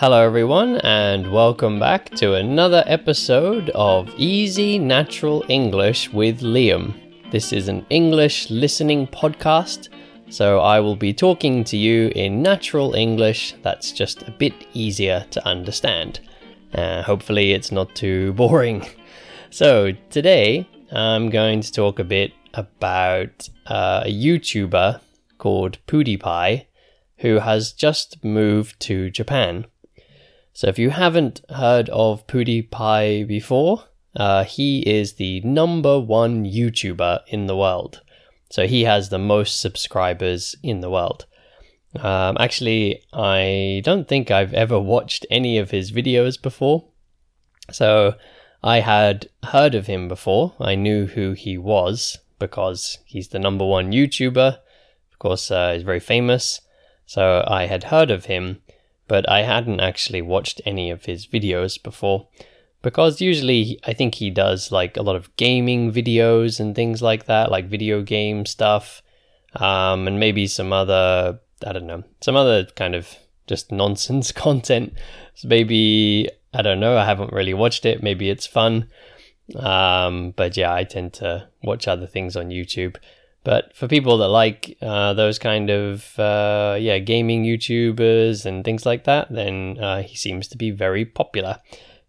Hello, everyone, and welcome back to another episode of Easy Natural English with Liam. This is an English listening podcast, so I will be talking to you in natural English that's just a bit easier to understand. Uh, hopefully, it's not too boring. So, today I'm going to talk a bit about uh, a YouTuber called PewDiePie who has just moved to Japan. So, if you haven't heard of PewDiePie before, uh, he is the number one YouTuber in the world. So, he has the most subscribers in the world. Um, actually, I don't think I've ever watched any of his videos before. So, I had heard of him before. I knew who he was because he's the number one YouTuber. Of course, uh, he's very famous. So I had heard of him, but I hadn't actually watched any of his videos before. Because usually I think he does like a lot of gaming videos and things like that, like video game stuff, um, and maybe some other, I don't know, some other kind of just nonsense content. So maybe, I don't know, I haven't really watched it. Maybe it's fun. Um, but yeah, I tend to watch other things on YouTube. But for people that like uh, those kind of uh, yeah gaming YouTubers and things like that, then uh, he seems to be very popular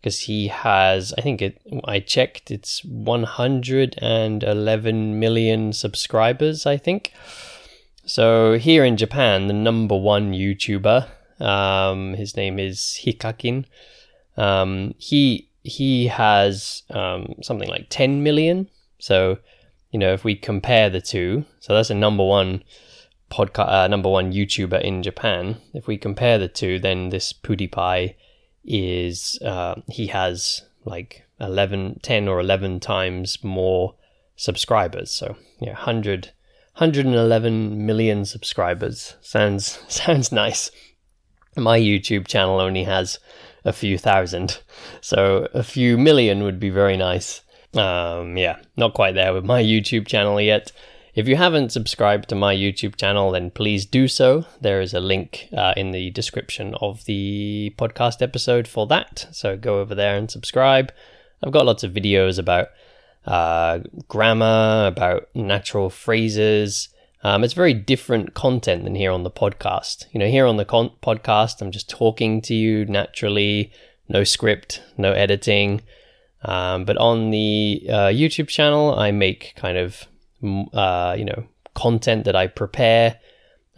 because he has I think it I checked it's 111 million subscribers I think. So here in Japan, the number one YouTuber, um, his name is Hikakin. Um, he he has um, something like 10 million. So you know, if we compare the two, so that's a number one podcast, uh, number one YouTuber in Japan. If we compare the two, then this PewDiePie is uh, he has like 11, 10 or 11 times more subscribers. So yeah, 100, 111 million subscribers. Sounds sounds nice. My YouTube channel only has a few thousand, so a few million would be very nice. Um, yeah, not quite there with my YouTube channel yet. If you haven't subscribed to my YouTube channel, then please do so. There is a link uh, in the description of the podcast episode for that. So go over there and subscribe. I've got lots of videos about uh, grammar, about natural phrases. Um, it's very different content than here on the podcast. You know, here on the con- podcast, I'm just talking to you naturally, no script, no editing. Um, but on the uh, YouTube channel, I make kind of uh, you know content that I prepare.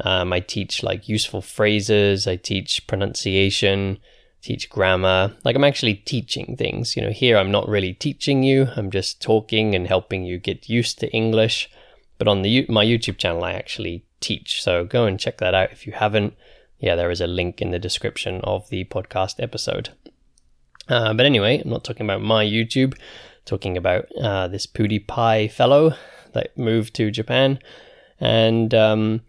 Um, I teach like useful phrases. I teach pronunciation, teach grammar. Like I'm actually teaching things. You know, here I'm not really teaching you. I'm just talking and helping you get used to English. But on the my YouTube channel, I actually teach. So go and check that out if you haven't. Yeah, there is a link in the description of the podcast episode. Uh, but anyway, I'm not talking about my YouTube, talking about uh, this PewDiePie fellow that moved to Japan. And um,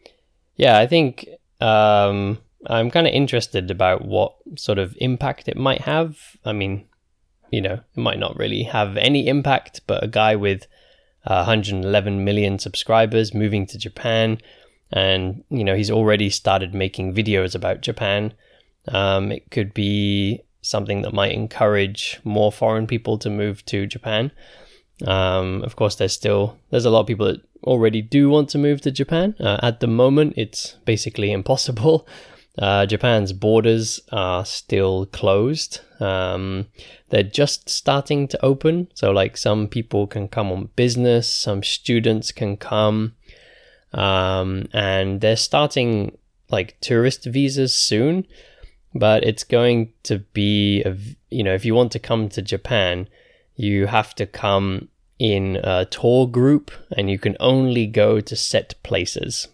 yeah, I think um, I'm kind of interested about what sort of impact it might have. I mean, you know, it might not really have any impact, but a guy with uh, 111 million subscribers moving to Japan, and you know, he's already started making videos about Japan. Um, it could be something that might encourage more foreign people to move to Japan. Um, of course, there's still there's a lot of people that already do want to move to Japan. Uh, at the moment, it's basically impossible. Uh, Japan's borders are still closed. Um, they're just starting to open. So, like, some people can come on business, some students can come, um, and they're starting like tourist visas soon but it's going to be a, you know if you want to come to Japan, you have to come in a tour group, and you can only go to set places,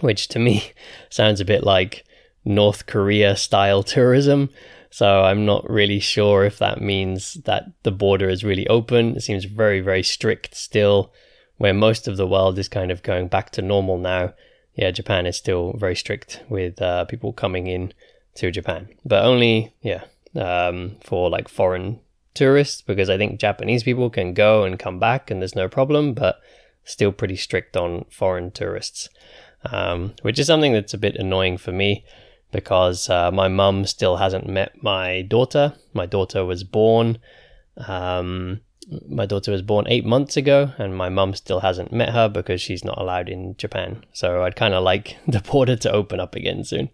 which to me sounds a bit like North Korea style tourism. So I'm not really sure if that means that the border is really open. It seems very very strict still, where most of the world is kind of going back to normal now. Yeah, Japan is still very strict with uh, people coming in to Japan, but only yeah um, for like foreign tourists because I think Japanese people can go and come back and there's no problem, but still pretty strict on foreign tourists, um, which is something that's a bit annoying for me because uh, my mum still hasn't met my daughter. My daughter was born. Um, my daughter was born eight months ago, and my mum still hasn't met her because she's not allowed in Japan. So I'd kind of like the border to open up again soon.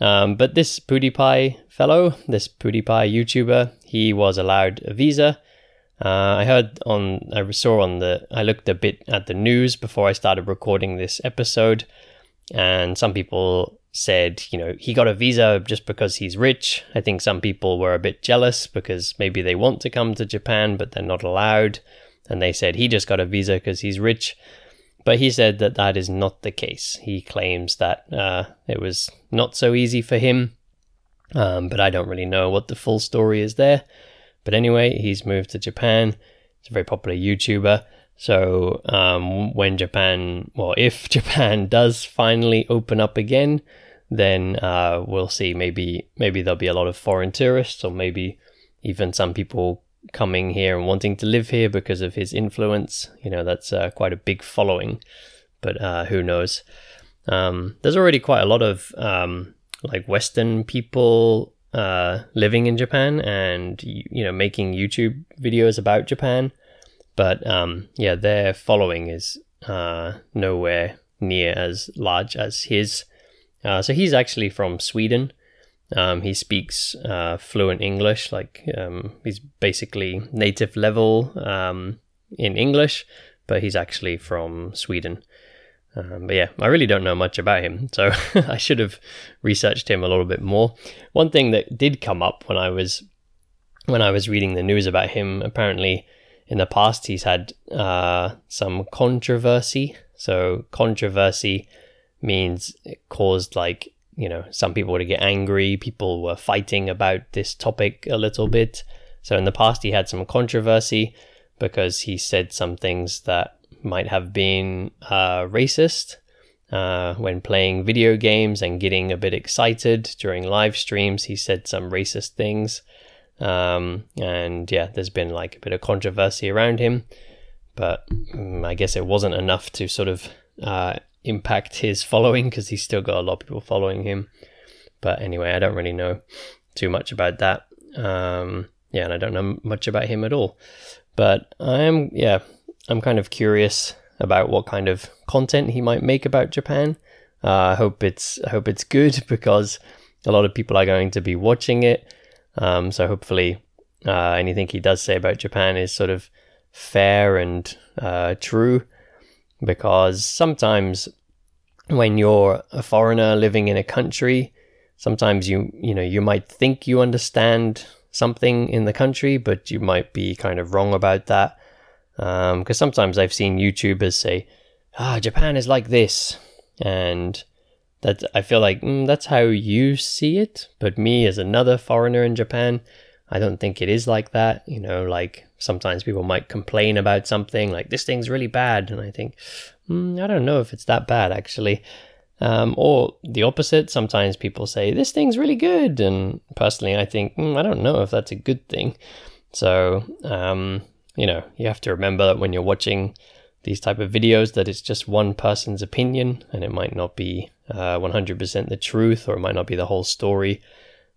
Um, but this PewDiePie fellow, this PewDiePie YouTuber, he was allowed a visa. Uh, I heard on, I saw on the, I looked a bit at the news before I started recording this episode, and some people said, you know, he got a visa just because he's rich. I think some people were a bit jealous because maybe they want to come to Japan, but they're not allowed. And they said he just got a visa because he's rich. But he said that that is not the case. He claims that uh, it was not so easy for him. Um, but I don't really know what the full story is there. But anyway, he's moved to Japan. He's a very popular YouTuber. So um, when Japan, well, if Japan does finally open up again, then uh, we'll see. Maybe maybe there'll be a lot of foreign tourists, or maybe even some people coming here and wanting to live here because of his influence. You know, that's uh, quite a big following, but uh, who knows? Um, there's already quite a lot of um, like Western people uh, living in Japan and you know making YouTube videos about Japan, but um, yeah, their following is uh, nowhere near as large as his. Uh, so he's actually from Sweden. Um, he speaks uh, fluent English, like um, he's basically native level um, in English, but he's actually from Sweden. Um, but yeah, I really don't know much about him, so I should have researched him a little bit more. One thing that did come up when I was when I was reading the news about him, apparently in the past he's had uh, some controversy. So controversy means it caused like you know some people would get angry. People were fighting about this topic a little bit. So in the past he had some controversy because he said some things that might have been uh, racist uh, when playing video games and getting a bit excited during live streams. He said some racist things. Um, and yeah, there's been like a bit of controversy around him. But um, I guess it wasn't enough to sort of uh, impact his following because he's still got a lot of people following him. But anyway, I don't really know too much about that. Um, yeah, and I don't know much about him at all. But I am, yeah, I'm kind of curious about what kind of content he might make about Japan. Uh, I hope it's I hope it's good because a lot of people are going to be watching it. Um, so hopefully, uh, anything he does say about Japan is sort of fair and uh, true. Because sometimes when you're a foreigner living in a country, sometimes you you know you might think you understand something in the country, but you might be kind of wrong about that. Because um, sometimes I've seen YouTubers say, "Ah, Japan is like this," and that I feel like mm, that's how you see it. But me, as another foreigner in Japan, I don't think it is like that. You know, like sometimes people might complain about something, like this thing's really bad, and I think, mm, I don't know if it's that bad actually. Um, or the opposite, sometimes people say this thing's really good, and personally, I think mm, I don't know if that's a good thing. So um, you know, you have to remember that when you're watching these type of videos that it's just one person's opinion and it might not be uh, 100% the truth or it might not be the whole story.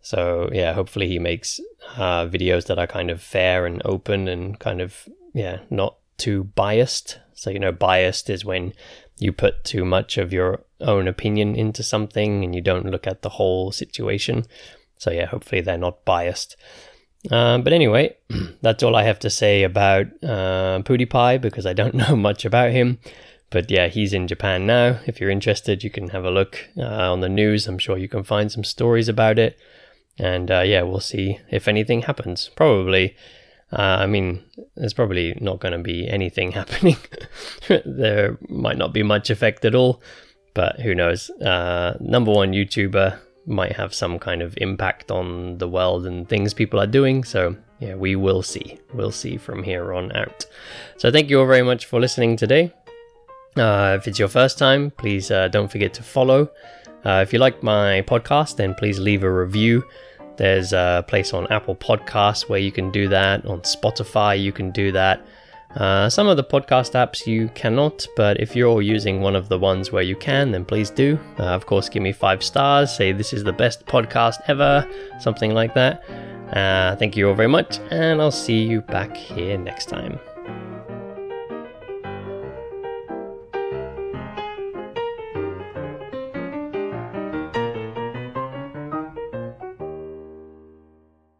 So yeah, hopefully he makes uh, videos that are kind of fair and open and kind of yeah not too biased. So you know, biased is when you put too much of your own opinion into something and you don't look at the whole situation. So yeah, hopefully they're not biased. Uh, but anyway, that's all I have to say about uh, PewDiePie because I don't know much about him. But yeah, he's in Japan now. If you're interested, you can have a look uh, on the news. I'm sure you can find some stories about it. And uh, yeah, we'll see if anything happens. Probably. Uh, I mean, there's probably not going to be anything happening. there might not be much effect at all. But who knows? Uh, number one YouTuber might have some kind of impact on the world and things people are doing. So, yeah, we will see. We'll see from here on out. So, thank you all very much for listening today. Uh, if it's your first time, please uh, don't forget to follow. Uh, if you like my podcast, then please leave a review. There's a place on Apple Podcasts where you can do that. On Spotify, you can do that. Uh, some of the podcast apps you cannot, but if you're using one of the ones where you can, then please do. Uh, of course, give me five stars, say this is the best podcast ever, something like that. Uh, thank you all very much, and I'll see you back here next time.